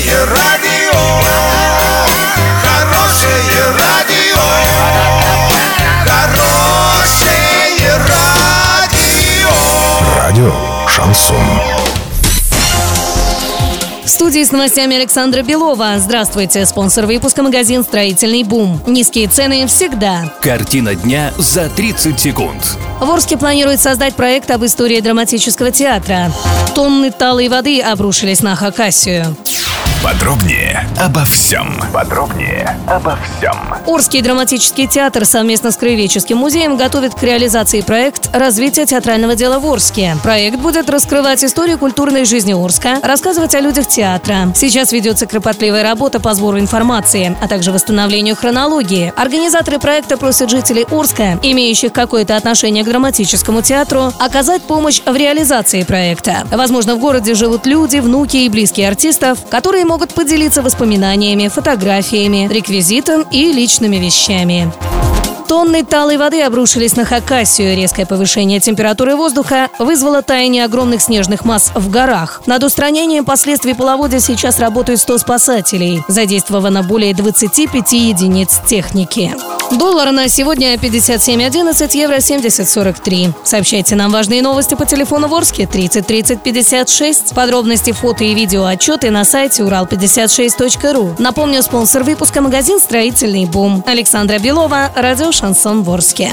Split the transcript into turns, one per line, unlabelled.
Хорошее радио, хорошее радио, хорошее радио.
Радио Шансон.
В студии с новостями Александра Белова. Здравствуйте. Спонсор выпуска магазин «Строительный бум». Низкие цены всегда.
Картина дня за 30 секунд.
В Орске планирует создать проект об истории драматического театра. Тонны талой воды обрушились на Хакасию.
Подробнее обо всем. Подробнее обо всем.
Орский драматический театр совместно с Краеведческим музеем готовит к реализации проект «Развитие театрального дела в Орске». Проект будет раскрывать историю культурной жизни Орска, рассказывать о людях театра. Сейчас ведется кропотливая работа по сбору информации, а также восстановлению хронологии. Организаторы проекта просят жителей Орска, имеющих какое-то отношение к драматическому театру, оказать помощь в реализации проекта. Возможно, в городе живут люди, внуки и близкие артистов, которые могут поделиться воспоминаниями, фотографиями, реквизитом и личными вещами. Тонны талой воды обрушились на Хакасию. Резкое повышение температуры воздуха вызвало таяние огромных снежных масс в горах. Над устранением последствий половодья сейчас работают 100 спасателей. Задействовано более 25 единиц техники. Доллар на сегодня 57.11, евро 70.43. Сообщайте нам важные новости по телефону Ворске 30 30 56. Подробности, фото и видео отчеты на сайте урал56.ру. Напомню, спонсор выпуска магазин «Строительный бум». Александра Белова, радио «Шансон Ворске».